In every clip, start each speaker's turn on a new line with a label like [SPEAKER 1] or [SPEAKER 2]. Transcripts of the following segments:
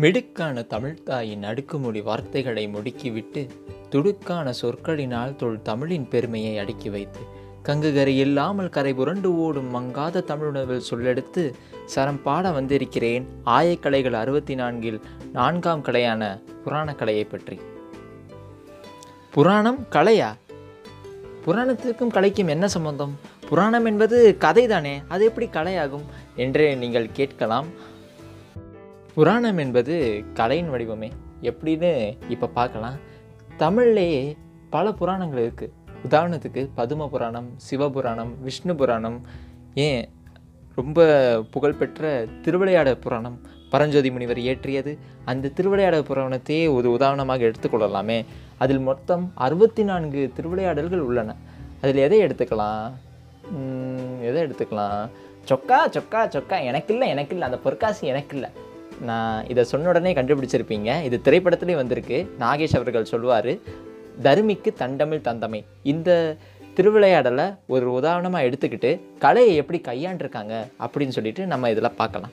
[SPEAKER 1] மிடுக்கான தமிழ்த்தாயின் அடுக்குமொழி வார்த்தைகளை முடுக்கிவிட்டு துடுக்கான சொற்களினால் தொல் தமிழின் பெருமையை அடுக்கி வைத்து கங்குகரை இல்லாமல் கரை புரண்டு ஓடும் மங்காத தமிழுணவில் சொல்லெடுத்து சரம் பாட வந்திருக்கிறேன். ஆயக்கலைகள் அறுபத்தி நான்கில் நான்காம் கலையான புராணக் கலையை பற்றி. புராணம் கலையா? புராணத்திற்கும் கலைக்கும் என்ன சம்பந்தம்? புராணம் என்பது கதை தானே அது எப்படி கலையாகும்? என்று நீங்கள் கேட்கலாம். புராணம் என்பது கலையின் வடிவமே. எப்படின்னு இப்போ பார்க்கலாம். தமிழ்லேயே பல புராணங்கள் இருக்குது உதாரணத்துக்கு பதும புராணம் சிவபுராணம் விஷ்ணு புராணம் ஏன் ரொம்ப புகழ்பெற்ற திருவிளையாட புராணம் பரஞ்சோதி முனிவர் இயற்றியது. அந்த திருவிளையாடல் புராணத்தையே ஒரு உதாரணமாக எடுத்துக்கொள்ளலாமே அதில் மொத்தம் அறுபத்தி நான்கு திருவிளையாடல்கள் உள்ளன. அதில் எதை எடுத்துக்கலாம்? எதை எடுத்துக்கலாம்? சொக்கா சொக்கா சொக்கா. எனக்கு இல்லை எனக்கு இல்லை அந்த பொற்காசு எனக்கு இல்லை நான் இதை சொன்ன உடனே கண்டுபிடிச்சிருப்பீங்க. இது திரைப்படத்துலேயும் வந்திருக்கு. நாகேஷ் அவர்கள் சொல்லுவார் தருமிக்கு தண்டமிழ் தந்தமை. இந்த திருவிளையாடலை ஒரு உதாரணமாக எடுத்துக்கிட்டு கலையை எப்படி கையாண்டிருக்காங்க அப்படின்னு சொல்லிட்டு நம்ம இதில் பார்க்கலாம்.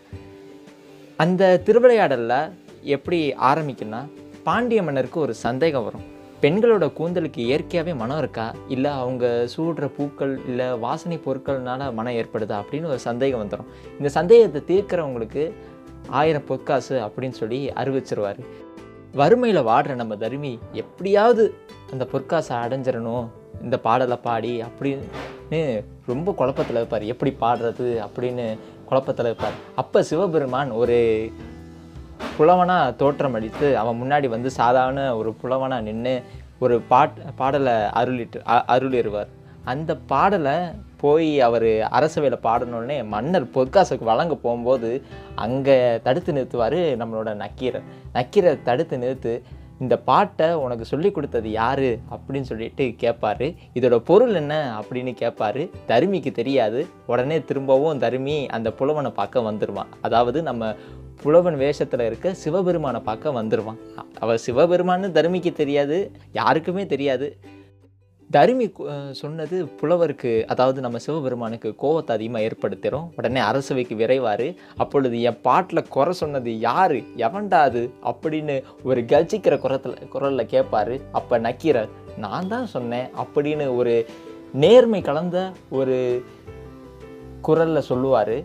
[SPEAKER 1] அந்த திருவிளையாடலில் எப்படி ஆரம்பிக்குன்னா பாண்டிய மன்னருக்கு ஒரு சந்தேகம் வரும். பெண்களோட கூந்தலுக்கு இயற்கையாகவே மனம் இருக்கா? இல்லை அவங்க சூடுற பூக்கள் இல்லை வாசனை பொருட்கள்னால மனம் ஏற்படுதா? அப்படின்னு ஒரு சந்தேகம் வந்துடும். இந்த சந்தேகத்தை தீர்க்கிறவங்களுக்கு ஆயிரம் பொற்காசு அப்படின்னு சொல்லி அறிவிச்சிருவார். வறுமையில் வாடுற நம்ம தருமி எப்படியாவது அந்த பொற்காசை அடைஞ்சிடணும் இந்த பாடலை பாடி அப்படின்னு ரொம்ப குழப்பத்தில் இருப்பார். எப்படி பாடுறது அப்படின்னு குழப்பத்தில் இருப்பார். அப்போ சிவபெருமான் ஒரு புலவனாக தோற்றம் அடித்து அவன் முன்னாடி வந்து சாதாரண ஒரு புலவனாக நின்று ஒரு பாட் பாடலை அருளிட்டு அ- அருளிடுவார் அந்த பாடலை போய் அவர் அரசவையில் பாடணுன்னே மன்னர் பொற்காசுக்கு வழங்க போகும்போது அங்கே தடுத்து நிறுத்துவார் நம்மளோட நக்கீரர். நக்கீரர் தடுத்து நிறுத்து இந்த பாட்டை உனக்கு சொல்லி கொடுத்தது யார்? அப்படின்னு சொல்லிட்டு கேட்பாரு இதோட பொருள் என்ன? அப்படின்னு கேட்பாரு தருமிக்கு தெரியாது. உடனே திரும்பவும் தருமி அந்த புலவனை பார்க்க வந்துடுவான் அதாவது நம்ம புலவன் வேஷத்தில் இருக்க சிவபெருமானை பார்க்க வந்துடுவான் அவர் சிவபெருமான்னு தருமிக்கு தெரியாது யாருக்குமே தெரியாது. தருமி சொன்னது புலவருக்கு அதாவது நம்ம சிவபெருமானுக்கு கோவத்தை அதிகமாக ஏற்படுத்திடும் உடனே அரசவைக்கு விரைவார். அப்பொழுது என் பாட்டில் குறை சொன்னது யார்? எவன்டாது அப்படின்னு ஒரு கர்ஜிக்கிற குரத்தில் குரலில் கேட்பாரு அப்போ நக்கீரர் நான் தான் சொன்னேன். அப்படின்னு ஒரு நேர்மை கலந்த ஒரு குரலில் சொல்லுவார்.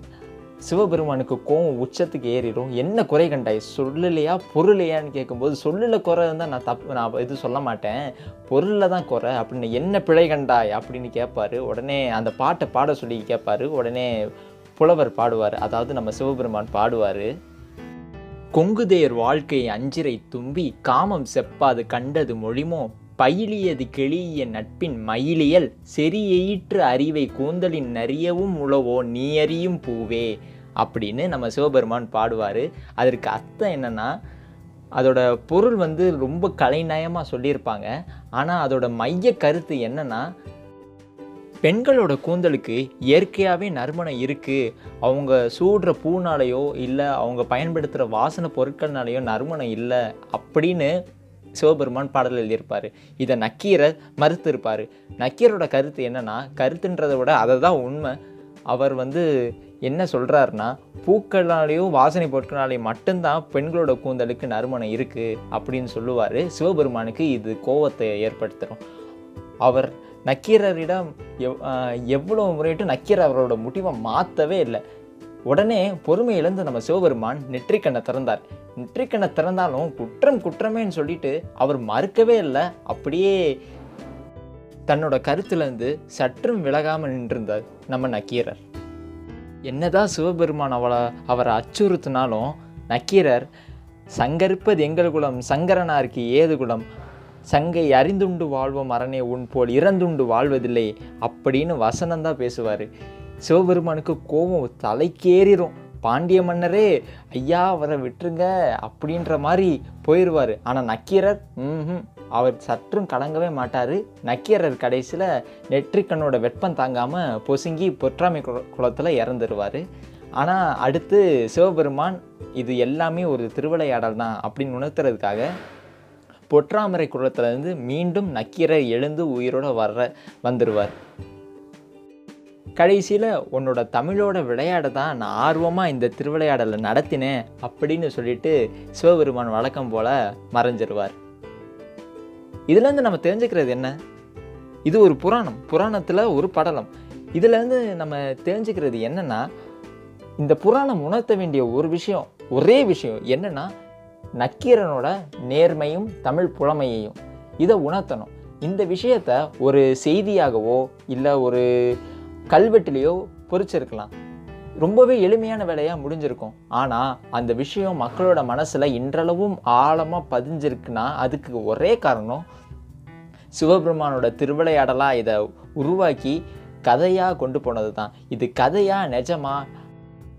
[SPEAKER 1] சிவபெருமானுக்கு கோவம் உச்சத்துக்கு ஏறிடும். என்ன குறை கண்டாய்? சொல்லலையா? பொருளையான்னு கேட்கும்போது சொல்லல குறை இருந்தால் நான் தப்பு நான் இது சொல்ல மாட்டேன். பொருளில் தான் குறை. அப்படின்னு என்ன பிழை கண்டாய்? அப்படின்னு கேட்பாரு உடனே அந்த பாட்டை பாட சொல்லி கேட்பாரு உடனே புலவர் பாடுவார். அதாவது நம்ம சிவபெருமான் பாடுவார். கொங்குதேர் வாழ்க்கையை அஞ்சிரை தும்பி காமம் செப்பாது கண்டது மொழிமோ பயிலியது கெளிய நட்பின் மயிலியல் செறியெயிற்று அறிவை கூந்தலின் நறியவும் உழவோ நீ அறியும் பூவே அப்படின்னு நம்ம சிவபெருமான் பாடுவார். அதற்கு அர்த்தம் என்னென்னா அதோட பொருள் வந்து ரொம்ப கலைநயமாக சொல்லியிருப்பாங்க. ஆனால் அதோட மைய கருத்து என்னென்னா பெண்களோட கூந்தலுக்கு இயற்கையாகவே நறுமணம் இருக்குது அவங்க சூடுற பூனாலேயோ இல்லை அவங்க பயன்படுத்துகிற வாசனை பொருட்கள்னாலேயோ நறுமணம் இல்லை அப்படின்னு சிவபெருமான் பாடல் எழுதியிருப்பார். இதை நக்கீரர் மறுத்திருப்பார். நக்கீரோட கருத்து என்னென்னா கருத்துன்றதை விட அதை தான் உண்மை. அவர் வந்து என்ன சொல்கிறாருன்னா பூக்களாலேயும் வாசனை பொருட்களாலேயும் மட்டும்தான் பெண்களோட கூந்தலுக்கு நறுமணம் இருக்குது அப்படின்னு சொல்லுவார். சிவபெருமானுக்கு இது கோவத்தை ஏற்படுத்துகிறோம் அவர் நக்கீரரிடம் எவ் எவ்வளோ முறையிட்டு நக்கீரர் அவரோட முடிவை மாற்றவே இல்லை. உடனே பொறுமை இழந்த நம்ம சிவபெருமான் நெற்றிக்கண்ணை திறந்தார். நெற்றிக்கண்ணை திறந்தாலும் குற்றம் குற்றமேன்னு சொல்லிட்டு அவர் மறுக்கவே இல்லை. அப்படியே தன்னோட கருத்துலேருந்து சற்றும் விலகாமல் நின்றிருந்தார் நம்ம நக்கீரர். என்னதான் சிவபெருமான் அவளை அவரை அச்சுறுத்தினாலும் நக்கீரர் சங்கரிப்பது எங்கள் குலம் சங்கரனாருக்கு ஏது குலம்? சங்கை அறிந்துண்டு வாழ்வோம் அரணே உன் போல் இறந்துண்டு வாழ்வதில்லை அப்படின்னு வசனந்தான் பேசுவார். சிவபெருமானுக்கு கோபம் தலைக்கேறிடும் பாண்டிய மன்னரே ஐயா அவரை விட்டுருங்க அப்படின்ற மாதிரி போயிடுவார் ஆனால் நக்கீரர் ம் அவர் சற்றும் கலங்கவே மாட்டார். நக்கீரர் கடைசியில் நெற்றிக்கண்ணோட வெப்பம் தாங்காமல் பொசுங்கி பொற்றாமை குளத்தில் இறந்துருவார். ஆனால் அடுத்து சிவபெருமான் இது எல்லாமே ஒரு திருவிளையாடல் தான் அப்படின்னு உணர்த்துறதுக்காக பொற்றாமரை குளத்துலேருந்து மீண்டும் நக்கீரை எழுந்து உயிரோட வர்ற வந்துடுவார் கடைசியில் உன்னோட தமிழோட விளையாட தான் நான் ஆர்வமாக இந்த திருவிளையாடலை நடத்தினேன் அப்படின்னு சொல்லிட்டு சிவபெருமான் வழக்கம் போல் மறைஞ்சிருவார். இதுலேருந்து நம்ம தெரிஞ்சுக்கிறது என்ன? இது ஒரு புராணம். புராணத்தில் ஒரு படலம். இதுலேருந்து நம்ம தெரிஞ்சுக்கிறது என்னன்னா இந்த புராணம் உணர்த்த வேண்டிய ஒரு விஷயம் ஒரே விஷயம் என்னென்னா நக்கீரனோட நேர்மையும் தமிழ் புலமையையும். இதை உணர்த்தணும். இந்த விஷயத்த ஒரு செய்தியாகவோ இல்லை ஒரு கல்வெட்டுலேயோ பொறிச்சிருக்கலாம். ரொம்பவே எளிமையான வேலையாக முடிஞ்சிருக்கும். ஆனால் அந்த விஷயம் மக்களோட மனசில் இன்றளவும் ஆழமாக பதிஞ்சிருக்குன்னா அதுக்கு ஒரே காரணம் சிவபெருமானோட திருவிளையாடலாக இதை உருவாக்கி கதையாக கொண்டு போனது தான் இது கதையாக நிஜமா?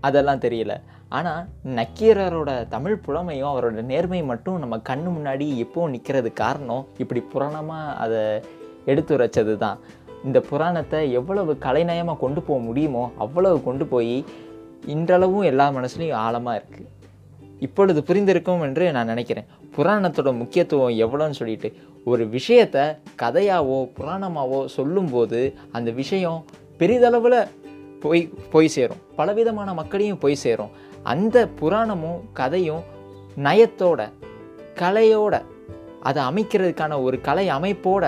[SPEAKER 1] அதெல்லாம் தெரியல. ஆனால் நக்கீரரோட தமிழ் புலமையும் அவரோட நேர்மை மட்டும் நம்ம கண்ணு முன்னாடி எப்போவும் நிற்கிறது காரணம் இப்படி புராணமாக அதை எடுத்துரைச்சது தான் இந்த புராணத்தை எவ்வளவு கலைநயமாக கொண்டு போக முடியுமோ அவ்வளவு கொண்டு போய் இன்றளவும் எல்லா மனசுலையும் ஆழமாக இருக்குது இப்பொழுது புரிந்திருக்கும் என்று நான் நினைக்கிறேன். புராணத்தோட முக்கியத்துவம் எவ்வளோன்னு சொல்லிட்டு ஒரு விஷயத்த கதையாவோ புராணமாவோ சொல்லும்போது அந்த விஷயம் பெரிதளவில் போய் போய் சேரும். பலவிதமான மக்களையும் போய் சேரும். அந்த புராணமும் கதையும் நயத்தோட கலையோட அதை அமைக்கிறதுக்கான ஒரு கலை அமைப்போட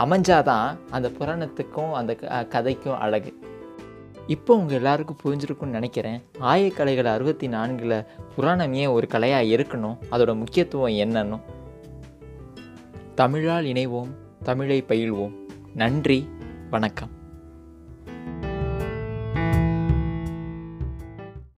[SPEAKER 1] அமைஞ்சாதான் அந்த புராணத்துக்கும் அந்த க- கதைக்கும் அழகு. இப்போ உங்கள் எல்லாருக்கும் புரிஞ்சிருக்கும்னு நினைக்கிறேன். ஆயக்கலைகள் அறுபத்தி நான்கில் புராணம் ஏன் ஒரு கலையாக இருக்கணும்? அதோட முக்கியத்துவம் என்னன்னு? தமிழால் இணைவோம் தமிழை பயில்வோம். நன்றி வணக்கம்.